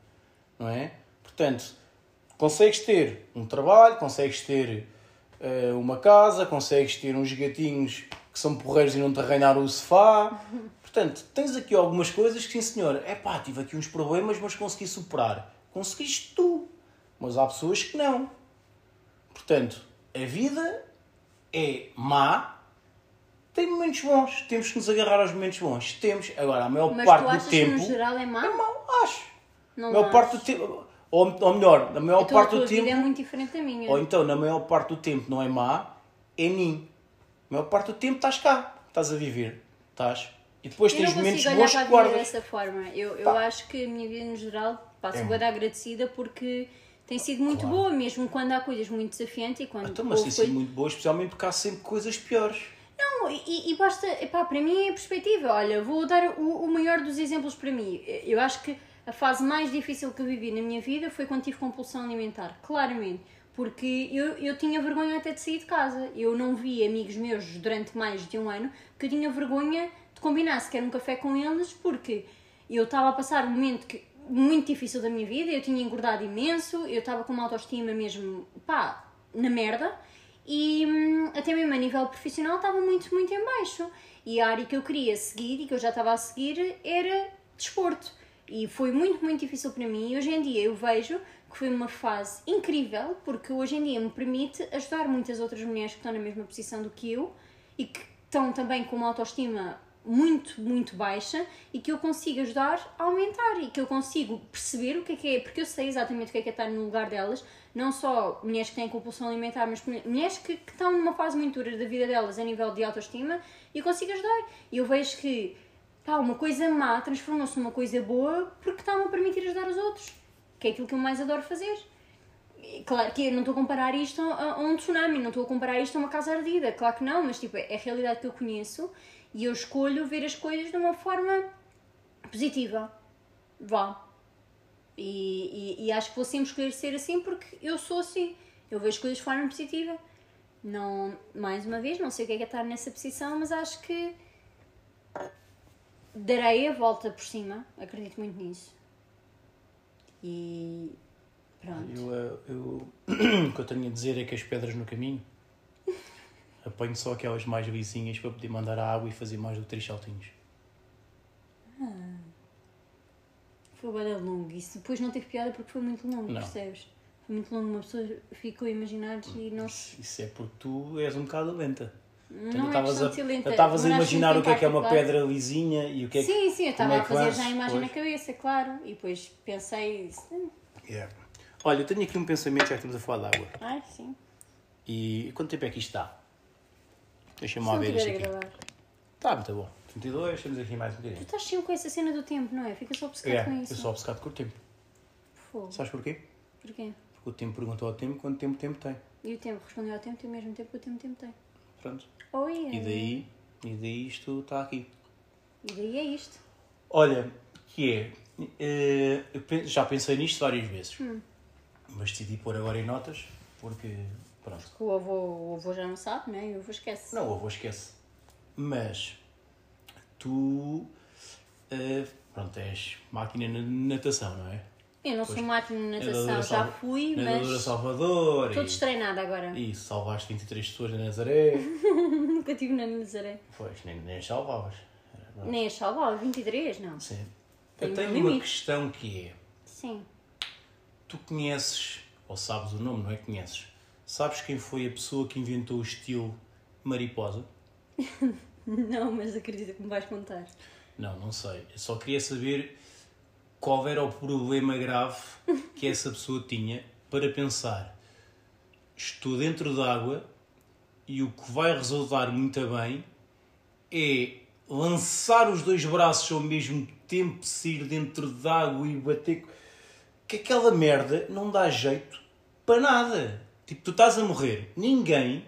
Não é? Portanto, consegues ter um trabalho, consegues ter eh, uma casa, consegues ter uns gatinhos que são porreiros e não te arranharam o sofá. Portanto, tens aqui algumas coisas que, sim senhor, é pá, tive aqui uns problemas, mas consegui superar. Conseguiste tu. Mas há pessoas que não. Portanto, a vida é má, Tem momentos bons, temos que nos agarrar aos momentos bons. Temos, agora, a maior Mas parte tu achas do tempo. que no geral é má? É mau, acho. Não a maior parte do acho. tempo. Ou, ou melhor, na maior Então a parte do tempo. vida é muito diferente da minha. Ou então, na maior parte do tempo não é má, é nim. Na maior parte do tempo estás cá, estás a viver. Estás. E depois eu tens não momentos consigo olhar bons para a que vida guardas. dessa forma. Eu, eu Pá. acho que a minha vida no geral passo É. a agradecida porque tem sido muito Claro. boa, mesmo quando há coisas muito desafiantes e quando Então, mas tem sido coisas- muito boa, especialmente porque há sempre coisas piores. Não, e, e basta, epá, para mim é perspectiva. Olha, vou dar o, o maior dos exemplos para mim. Eu acho que a fase mais difícil que eu vivi na minha vida foi quando tive compulsão alimentar, claramente. Porque eu, eu tinha vergonha até de sair de casa. Eu não vi amigos meus durante mais de um ano porque eu tinha vergonha de combinar sequer um café com eles porque eu estava a passar um momento que, muito difícil da minha vida, eu tinha engordado imenso, eu estava com uma autoestima mesmo, pá, na merda e hum, até mesmo a nível profissional estava muito, muito em baixo. E a área que eu queria seguir e que eu já estava a seguir era desporto. E foi muito, muito difícil para mim. E hoje em dia eu vejo que foi uma fase incrível, porque hoje em dia me permite ajudar muitas outras mulheres que estão na mesma posição do que eu e que estão também com uma autoestima muito, muito baixa e que eu consigo ajudar a aumentar e que eu consigo perceber o que é que é, porque eu sei exatamente o que é que é estar no lugar delas, não só mulheres que têm compulsão alimentar, mas mulheres que, que estão numa fase muito dura da vida delas a nível de autoestima e eu consigo ajudar. E eu vejo que pá, uma coisa má transformou-se numa coisa boa porque está-me a permitir ajudar os outros, que é aquilo que eu mais adoro fazer. Claro que eu não estou a comparar isto a, a um tsunami, não estou a comparar isto a uma casa ardida, claro que não, mas tipo, é a realidade que eu conheço e eu escolho ver as coisas de uma forma positiva. Vá. E, e, e acho que vou sempre escolher ser assim porque eu sou assim. Eu vejo coisas de forma positiva. Não, mais uma vez, não sei o que é que é estar nessa posição, mas acho que darei a volta por cima. Acredito muito nisso. E pronto. Eu, eu- o que eu tenho a dizer é que as pedras no caminho apanho só aquelas mais lisinhas para poder mandar a água e fazer mais do que três saltinhos. Foi bem longo. Isso depois não teve piada porque foi muito longo, Não. percebes? Foi muito longo. Uma pessoa ficou a imaginar e não Isso, isso é porque tu és um bocado lenta. Não é estavas questão a, estavas a imaginar o que é que é uma empática, pedra lisinha e o que é que. Sim, sim, eu estava como é a fazer já a imagem na depois? cabeça, claro. E depois pensei. "Hum, Yeah. Olha, eu tenho aqui um pensamento, já que estamos a falar de água. Ai, sim. E quanto tempo é que isto está? Deixa-me lá ver isto aqui. Está muito bom. 32, temos aqui mais um Tu bocadinho. estás sempre com essa cena do tempo, não é? Ficas obcecado É, com eu isso. sou obcecado com o tempo. Fogo. Sabes porquê? Porquê? Porque o tempo perguntou ao tempo quanto tempo o tempo tem. E o tempo respondeu ao tempo e ao mesmo tempo que o tempo tempo tem. Pronto. Oh, yeah. E daí, e daí isto está aqui. E daí é isto. Olha, que é. eu pe- já pensei nisto várias vezes. Hum. Mas decidi pôr agora em notas porque. Pronto. O avô, o avô já não sabe, não é? E o avô esquece. Não, o avô esquece. Mas tu. eh, pronto, és máquina na natação, não é? Eu não sou Pois. máquina de natação, Nadadora já fui, Nadadora mas Salvador. estou destreinada agora. E salvaste 23 pessoas na Nazaré. Nunca estive na Nazaré. pois, nem, nem as salvavas. Nem a salvar, 23, não. Sim. Tem Eu tenho uma limite. questão que é: Sim. tu conheces, ou sabes o nome, não é? Conheces. Sabes quem foi a pessoa que inventou o estilo mariposa? Não, mas acredita que me vais contar. Não, não sei. Eu só queria saber qual era o problema grave que essa pessoa tinha para pensar: estou dentro d'água e o que vai resultar muito bem é lançar os dois braços ao mesmo tempo, sair dentro d'água e bater. Que aquela merda não dá jeito para nada. Tipo, tu estás a morrer, ninguém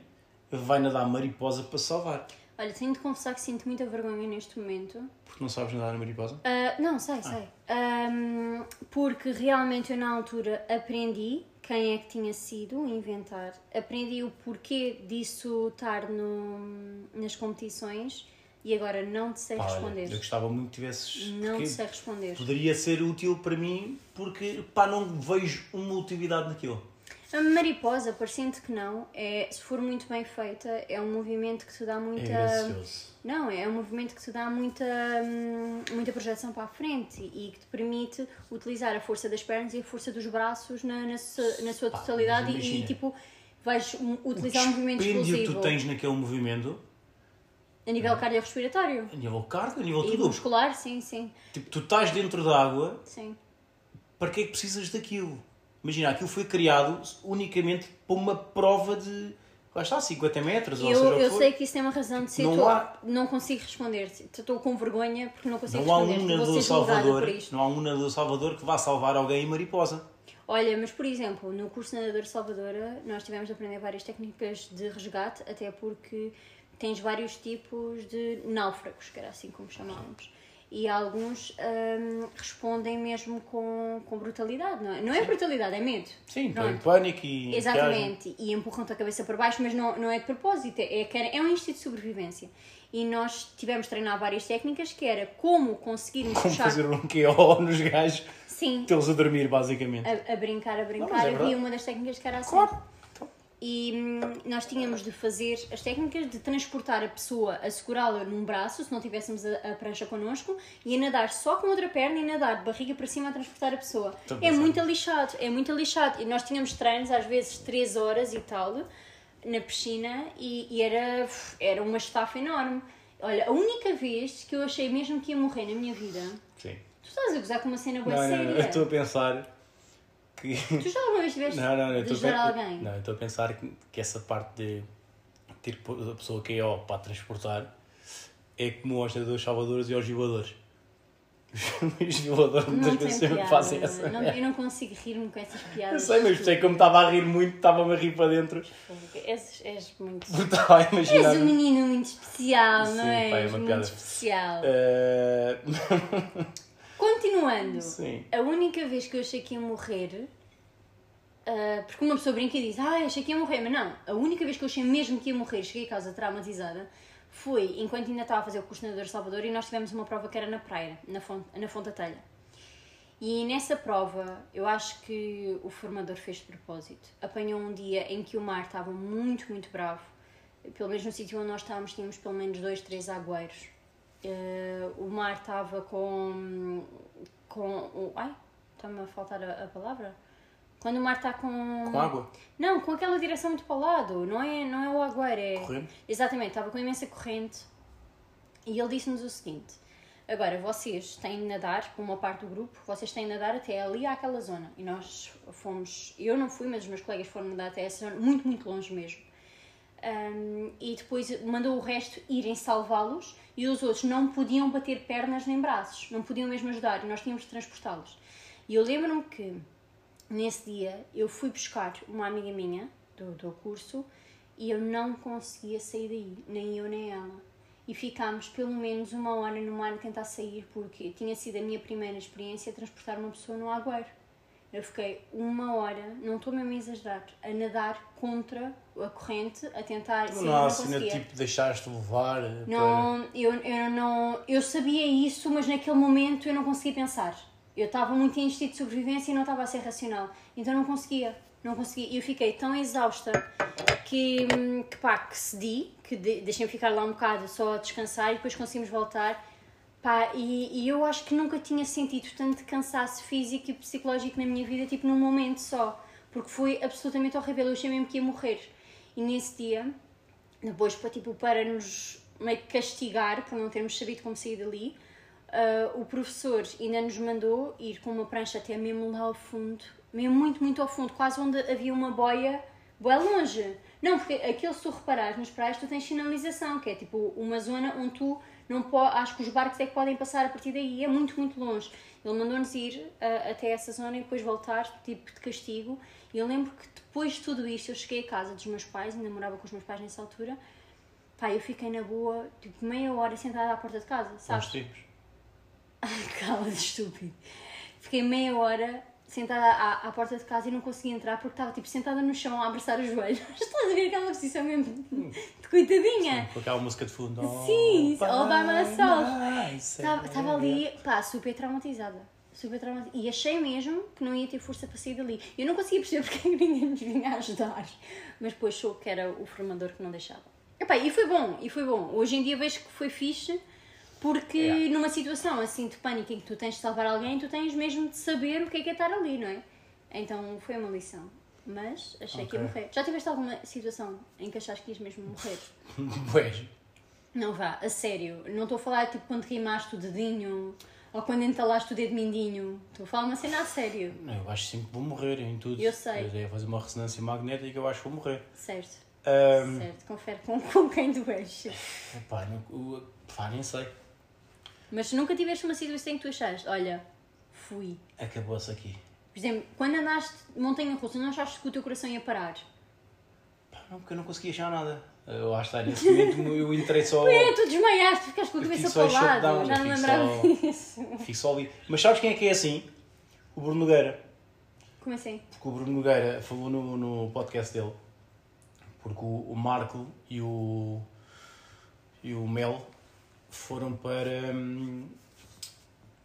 vai nadar mariposa para salvar. Olha, tenho de confessar que sinto muita vergonha neste momento. Porque não sabes nadar na mariposa? Ah, não, sei, sei. Ahm, porque realmente eu na altura aprendi quem é que tinha sido inventar, aprendi o porquê disso estar no, nas competições e agora não te sei olha, responder. eu gostava muito que tivesses. Não te sei responder. Poderia ser útil para mim porque pá, não vejo uma utilidade naquilo. A mariposa, parecendo que não, é, se for muito bem feita, é um movimento que te dá É muita. gracioso. Não, é um movimento que te dá muita, hum, muita projeção para a frente e que te permite utilizar a força das pernas e a força dos braços na, na, sua, na sua totalidade mas e, tipo vais utilizar um movimento O dispêndio que explosivo. tu tens naquele movimento A nível cardiorrespiratório. A nível cardio, a nível E tudo. muscular, sim, sim. Tipo, tu estás dentro da água, sim. para que é que precisas daquilo? Imagina, aquilo foi criado unicamente para uma prova de. Lá está, 50 metros, ou seja, Eu, o que eu sei que isso tem uma razão de ser. Não tô- há- não consigo responder. Estou com vergonha porque não consigo Não há um responder. Nadador Salvador, não há um nadador Salvador que vá salvar alguém em mariposa. Olha, mas por exemplo, no curso de nadador Salvadora, nós tivemos de aprender várias técnicas de resgate, até porque tens vários tipos de náufragos, que era assim como chamávamos. E alguns hum, respondem mesmo com, com brutalidade, não é? Não é brutalidade, é medo. Sim, Pronto. em pânico e. Exatamente, e empurram-te a cabeça para baixo, mas não, não é de propósito, é, é um instinto de sobrevivência. E nós tivemos de treinar várias técnicas que era como conseguirmos Como puxar. fazer um QO nos gajos, Sim, tê-los a dormir, basicamente. a, a brincar, a brincar. mas é verdade. uma das técnicas que era assim. Claro. Então, E hum, nós tínhamos de fazer as técnicas de transportar a pessoa, a segurá-la num braço, se não tivéssemos a, a prancha connosco, e a nadar só com a outra perna e nadar de barriga para cima a transportar a pessoa. Estou a É muito lixado, é muito lixado. E nós tínhamos treinos, às vezes 3 horas e tal, na piscina, e, e era, era uma estafa enorme. Olha, a única vez que eu achei mesmo que ia morrer na minha vida, sim. tu estás a gozar com uma cena boa não, séria. não, eu estou a pensar que. Tu já alguma vez tiveste Não, não, não, eu de alguém? Não, eu estou a pensar que, que essa parte de ter a pessoa que é ó para transportar é como aos nadadores salvadores e aos violadores. Os violadores muitas vezes sempre piada. fazem essa. Não- eu não consigo rir-me com essas Eu piadas. sei, mas sei como estava a rir muito, estava-me a rir para dentro. És, és muito. Estava a És imaginar. um menino muito especial, Sim, não é és? uma muito piada. especial. Eh, Continuando, Sim. a única vez que eu achei que ia morrer. ah, porque uma pessoa brinca e diz, ah, achei que ia morrer, mas não, a única vez que eu achei mesmo que ia morrer, cheguei a casa traumatizada, foi enquanto ainda estava a fazer o curso de nadador Salvador e nós tivemos uma prova que era na praia, na fonte, na fonte da telha. E nessa prova, eu acho que o formador fez de propósito. Apanhou um dia em que o mar estava muito, muito bravo. Pelo menos no sítio onde nós estávamos, tínhamos pelo menos dois, três agueiros. Eh, o mar estava com. com. o- Ai, está-me a faltar a, a palavra? Quando o mar está com. Com água? Não, com aquela direção muito para o lado. Não é, não é o agueiro, é. Corrente? Exatamente, estava com imensa corrente. E ele disse-nos o seguinte: agora vocês têm de nadar, com uma parte do grupo, vocês têm de nadar até ali àquela zona. E nós fomos, eu não fui, mas os meus colegas foram nadar até essa zona, muito, muito longe mesmo. Um, e depois mandou o resto irem salvá-los e os outros não podiam bater pernas nem braços, não podiam mesmo ajudar e nós tínhamos de transportá-los. E eu lembro-me que nesse dia eu fui buscar uma amiga minha do, do curso e eu não conseguia sair daí, nem eu nem ela. E ficámos pelo menos uma hora no mar a tentar sair porque tinha sido a minha primeira experiência a transportar uma pessoa no agueiro. Eu fiquei uma hora, não estou mesmo a exagerar, a nadar contra a corrente, a tentar Não não assim tipo deixaste levar. Não, eu, eu não, eu sabia isso, mas naquele momento eu não conseguia pensar. Eu estava muito em instinto de sobrevivência e não estava a ser racional. Então não conseguia, não conseguia. E eu fiquei tão exausta que, que pá, que cedi, que de, deixei-me ficar lá um bocado só a descansar e depois conseguimos voltar. Pá, e, e eu acho que nunca tinha sentido tanto cansaço físico e psicológico na minha vida, tipo num momento só. Porque foi absolutamente horrível, eu achei mesmo que ia morrer. E nesse dia, depois para, tipo, para nos meio que castigar por não termos sabido como sair dali, ah, o professor ainda nos mandou ir com uma prancha até mesmo lá ao fundo, mesmo muito, muito ao fundo, quase onde havia uma boia, boia longe. Não, porque aquilo, se tu reparares nas praias, tu tens sinalização, que é tipo uma zona onde tu não pode, acho que os barcos é que podem passar a partir daí, é muito, muito longe. Ele mandou-nos ir ah, até essa zona e depois voltar, tipo de castigo. E eu lembro que depois de tudo isto, eu cheguei a casa dos meus pais, ainda morava com os meus pais nessa altura. Pá, eu fiquei na boa, tipo, meia hora sentada à porta de casa, sabes? tempos. Cala, estúpido. Fiquei meia hora sentada à, à porta de casa e não conseguia entrar porque estava tipo sentada no chão a abraçar os joelhos. Estás a ver aquela posição mesmo de coitadinha? Com aquela música de fundo. Sim, Oh, all by myself. Estava estava ali, pá, super traumatizada. Super traumatizada. E achei mesmo que não ia ter força para sair dali. Eu não conseguia perceber porque é ninguém nos vinha ajudar. Mas depois sou que era o formador que não deixava. Epá, e foi bom, e foi bom. Hoje em dia vejo que foi fixe porque Yeah. numa situação assim de pânico em que tu tens de salvar alguém, tu tens mesmo de saber o que é que é estar ali, não é? Então foi uma lição. Mas achei que ia morrer. Já tiveste alguma situação em que achaste que ias mesmo morrer? Pois. Não vá, a sério. Não estou a falar tipo quando rimaste o dedinho ou quando entalaste o dedo mindinho. Estou a falar uma cena a sério. Não, eu acho sempre que vou morrer em tudo. Eu sei. Eu ia fazer uma ressonância magnética eu acho que vou morrer. Certo. Ahm, Certo, confere com, com quem tu és. Epá, não, pá, nem sei. Mas se nunca tiveste uma situação em que tu achaste, olha, fui. Acabou-se aqui. Por exemplo, quando andaste montanha russa, não achaste que o teu coração ia parar? Pá, não, porque eu não consegui achar nada. Eu acho que nesse momento eu entrei só. É, tu desmaiaste, ficaste com a Eu cabeça para o lado. Já não lembrava disso. Fico só ali. Mas sabes quem é que é assim? O Bruno Nogueira. Como assim? Porque o Bruno Nogueira falou no, no podcast dele. Porque o, o Marco e o, e o Mel foram para. hum,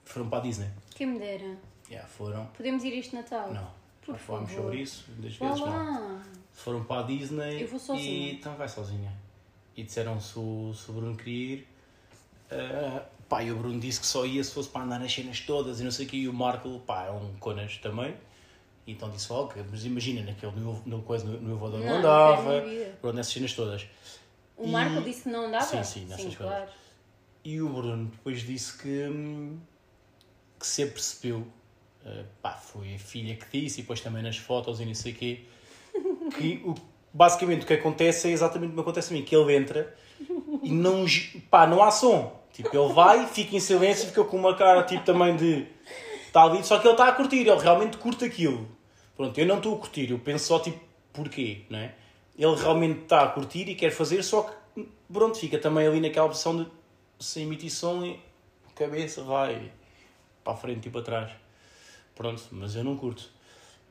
foram para a Disney. Quem me dera. Yeah, foram. Podemos ir este Natal? Não. Por Já falámos favor. sobre isso, das Vá vezes não. lá. Foram para a Disney Eu vou sozinha. e então vai sozinha. E disseram se o, se o Bruno queria ir. Ah, pá, e o Bruno disse que só ia se fosse para andar nas cenas todas e não sei o que. E o Marco, pá, é um conas também. E então disse logo, mas imagina, naquele no, no, coisa, no, no elevador não, Não, andava. quero ver. Pronto, nessas cenas todas. O E- Marco disse que não andava? Sim, sim, nessas coisas. claro. E o Bruno depois disse que, que se apercebeu, eh, pá, foi a filha que disse, e depois também nas fotos e não sei o quê, que o, basicamente o que acontece é exatamente o que acontece a mim, que ele entra e não, pá, não há som. Tipo, ele vai, fica em silêncio, fica com uma cara tipo também de está ali, só que ele está a curtir, ele realmente curte aquilo. Pronto, eu não estou a curtir, eu penso só tipo, porquê, não é? Ele realmente está a curtir e quer fazer, só que pronto, fica também ali naquela opção de sem emitir som cabeça vai para a frente e para trás. Pronto, mas eu não curto.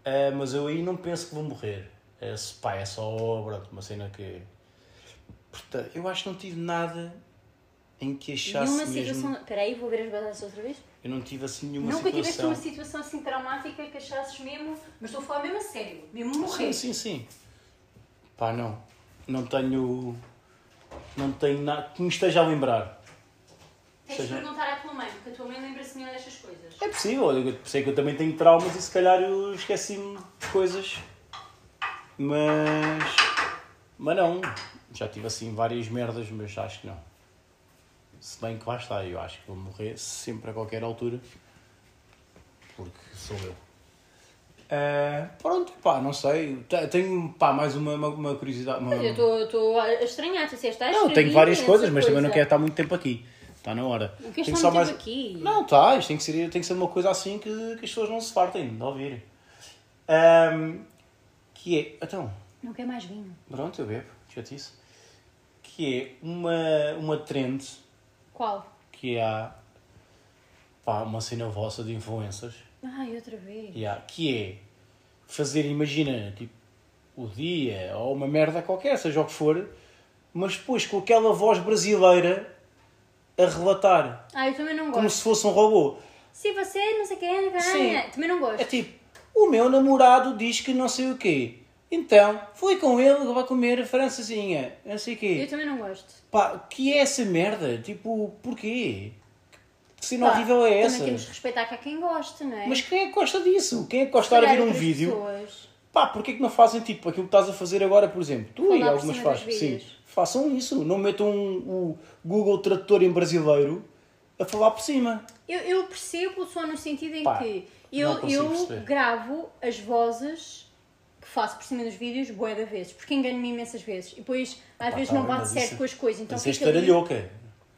Ah, mas eu aí não penso que vou morrer. É, se, pá, é só pronto, uma cena que. Portanto, eu acho que não tive nada em que achasse uma mesmo. situação. Espera aí, vou ver as badatas outra vez. Eu não tive assim nenhuma Nunca tiveste situação. uma situação assim traumática que achasses mesmo. Mas estou a falar mesmo a sério. Mesmo Sim, morrer. sim, sim. Pá, não. Não tenho. Não tenho nada que me esteja a lembrar. Tens de seja- perguntar à tua mãe, porque a tua mãe lembra-se melhor destas coisas. É possível, eu sei que eu também tenho traumas e se calhar eu esqueci-me de coisas. Mas. Mas não. Já tive assim várias merdas, mas acho que não. Se bem que lá está, eu acho que vou morrer sempre a qualquer altura. Porque sou eu. Ah, pronto, pá, não sei. Te- Tenho pá, mais uma, uma, uma curiosidade. uma- Mas eu estou- a estranhar, tu disseste, ah, Não, escrevi tenho várias imensa coisas, mas também não coisa. quero estar muito tempo aqui. Está na hora. Tenho estar só muito tempo aqui? Não, tá, isto tem que ser, tem que ser uma coisa assim que, que as pessoas não se fartem de ouvir. Ahm, que é. Então, Não quer mais vinho. pronto, eu bebo, chatice. Que é uma, uma trend Qual? que há. Pá, uma cena vossa de influencers. Ai, outra vez. Yeah, que é fazer, imagina, tipo, o dia ou uma merda qualquer, seja o que for, mas depois com aquela voz brasileira a relatar, Ah, eu também não como gosto. se fosse um robô. Se você não sei quem, Sim. também não gosto. É tipo, o meu namorado diz que não sei o quê. Então, fui com ele, vai comer a francesinha, não sei o Eu quê. também não gosto. Pá, que é essa merda? Tipo, porquê? Que horrível é essa? Também temos que respeitar que há quem gosta, não é? Mas quem é que gosta disso? Quem é que gosta de ver um outras vídeo? pessoas. Pá, porquê que não fazem tipo aquilo que estás a fazer agora, por exemplo? Tu Falar e algumas fazes. Sim. Façam isso. Não metam um, o Google Tradutor em brasileiro a falar por cima. Eu, eu percebo só no sentido em Pá, que eu, eu perceber. gravo as vozes que faço por cima dos vídeos bué de vezes, porque engano-me imensas vezes. E depois às Pá, vezes tá não bate certo isso- com as coisas. Então Mas és fica ali- taralhoca.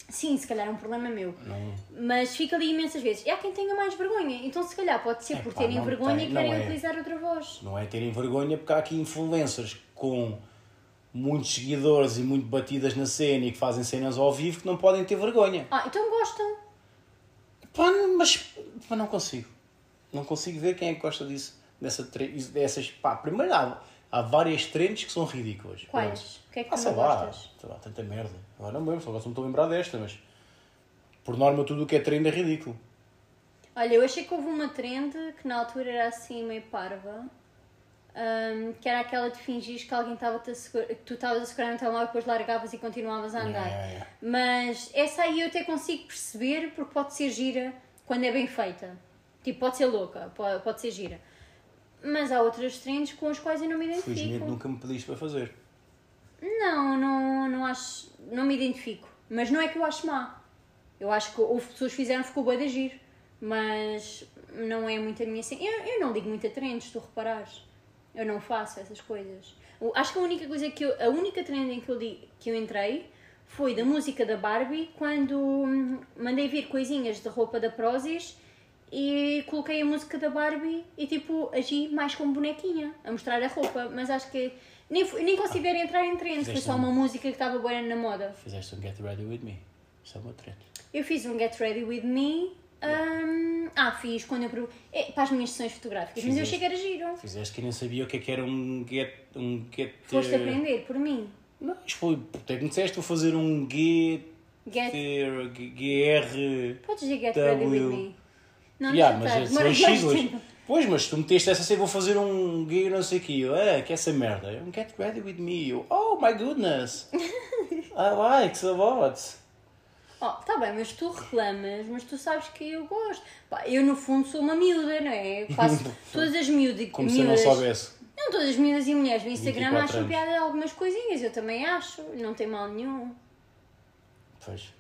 Sim, se calhar é um problema meu. Não. Mas fica ali imensas vezes. E há quem tenha mais vergonha. Então se calhar pode ser É por pá, terem vergonha tem, e querem é. utilizar outra voz. Não é terem vergonha, porque há aqui influencers com muitos seguidores e muito batidas na cena e que fazem cenas ao vivo que não podem ter vergonha. Ah, então gostam. Pá, mas pá, não consigo. Não consigo ver quem é que gosta disso. Dessa, dessas, pá, primeiro há, há várias trends que são ridículas. Quais? O que é que Ah, tu não lá, gostas? sei lá, tanta merda. Agora não lembro, só gosto- não estou a lembrar desta, mas por norma tudo o que é trend é ridículo. Olha, eu achei que houve uma trend que na altura era assim meio parva. Hum, que era aquela de fingir que alguém estava que tu estavas a segurar no telemóvel e depois largavas e continuavas a andar. É, é. Mas essa aí eu até consigo perceber porque pode ser gira quando é bem feita. Tipo, pode ser louca, pode, pode ser gira. Mas há outras trends com as quais eu não me Felizmente identifico. nunca me pediste para fazer. Não, não, não acho. Não me identifico. Mas não é que eu acho má. Eu acho que houve pessoas que fizeram, ficou bué de giro. Mas não é muito a minha. Eu, eu não ligo muito a trends, tu reparares. Eu não faço essas coisas. Acho que a única coisa que eu, a única trend em que eu, li, que eu entrei foi da música da Barbie, quando hum, mandei vir coisinhas de roupa da Prozis e coloquei a música da Barbie e tipo agi mais como bonequinha, a mostrar a roupa. Mas acho que nem, nem considero entrar em trend, foi só um- uma música que estava boa na moda. Fizeste um Get Ready With Me. Isso é uma trend. Eu fiz um Get Ready With Me. Hum, ah, fiz quando eu. pro- é, para as minhas sessões fotográficas, mas eu achei que era giro. Fizeste que nem sabia o que é que era um Get... Um get Foste eh, aprender por mim. Não, isto foi... Até que me disseste, vou fazer um Get... Get. GR... Podes dizer Get Ready With. Me. Não, Yeah, não mas mas são siglas. Pois, mas tu meteste essa assim, vou fazer um gay não sei o que. Eu, ah, que é essa merda? Um Get Ready With Me. Eu, oh my goodness. I like a lot. Oh, tá bem, mas tu reclamas, mas tu sabes que eu gosto. Pá, eu no fundo sou uma miúda, não é? Eu faço todas as miúdas. Como se eu não miúdas- soubesse. Não, todas as miúdas e mulheres do Instagram 24 acham anos. piada de algumas coisinhas, eu também acho, não tem mal nenhum. Pois.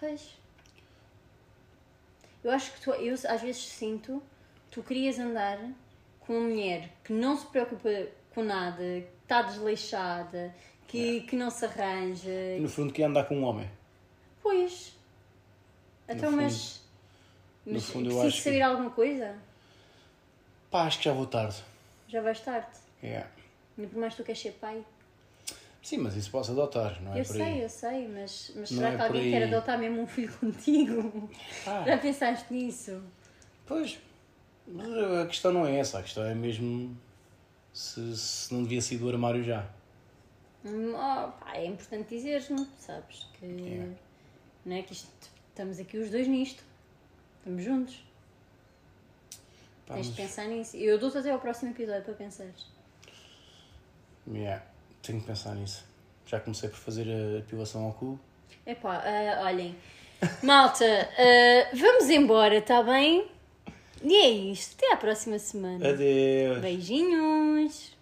Pois. Eu acho que tu, eu às vezes sinto, tu querias andar com uma mulher que não se preocupa com nada, que está desleixada, que, que não se arranja. No fundo, queria andar com um homem. Pois. Então, fundo- mas. no Mas fundo eu preciso acho que- saber alguma coisa? Pá, acho que já vou tarde. Já vais tarde. Yeah. Ainda por mais tu queres ser pai. Sim, mas isso posso adotar, não é eu sei, aí. eu sei, mas, mas será é que alguém quer adotar mesmo um filho contigo? Ah. Já pensaste nisso? Pois. Mas a questão não é essa. A questão é mesmo se, se não devia sair do armário já. Hum, oh, pá, é importante dizeres-me, sabes? Que, Yeah. Não é que isto, estamos aqui os dois nisto. Estamos juntos. Pá, Tens de pensar nisso. Eu dou-te até ao próximo episódio para pensares. Yeah, tenho que pensar nisso. Já comecei por fazer a depilação ao cu. Epá, ah, olhem. Malta, ah, vamos embora, está bem? E é isto. Até à próxima semana. Adeus. Beijinhos.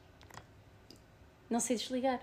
Não sei desligar.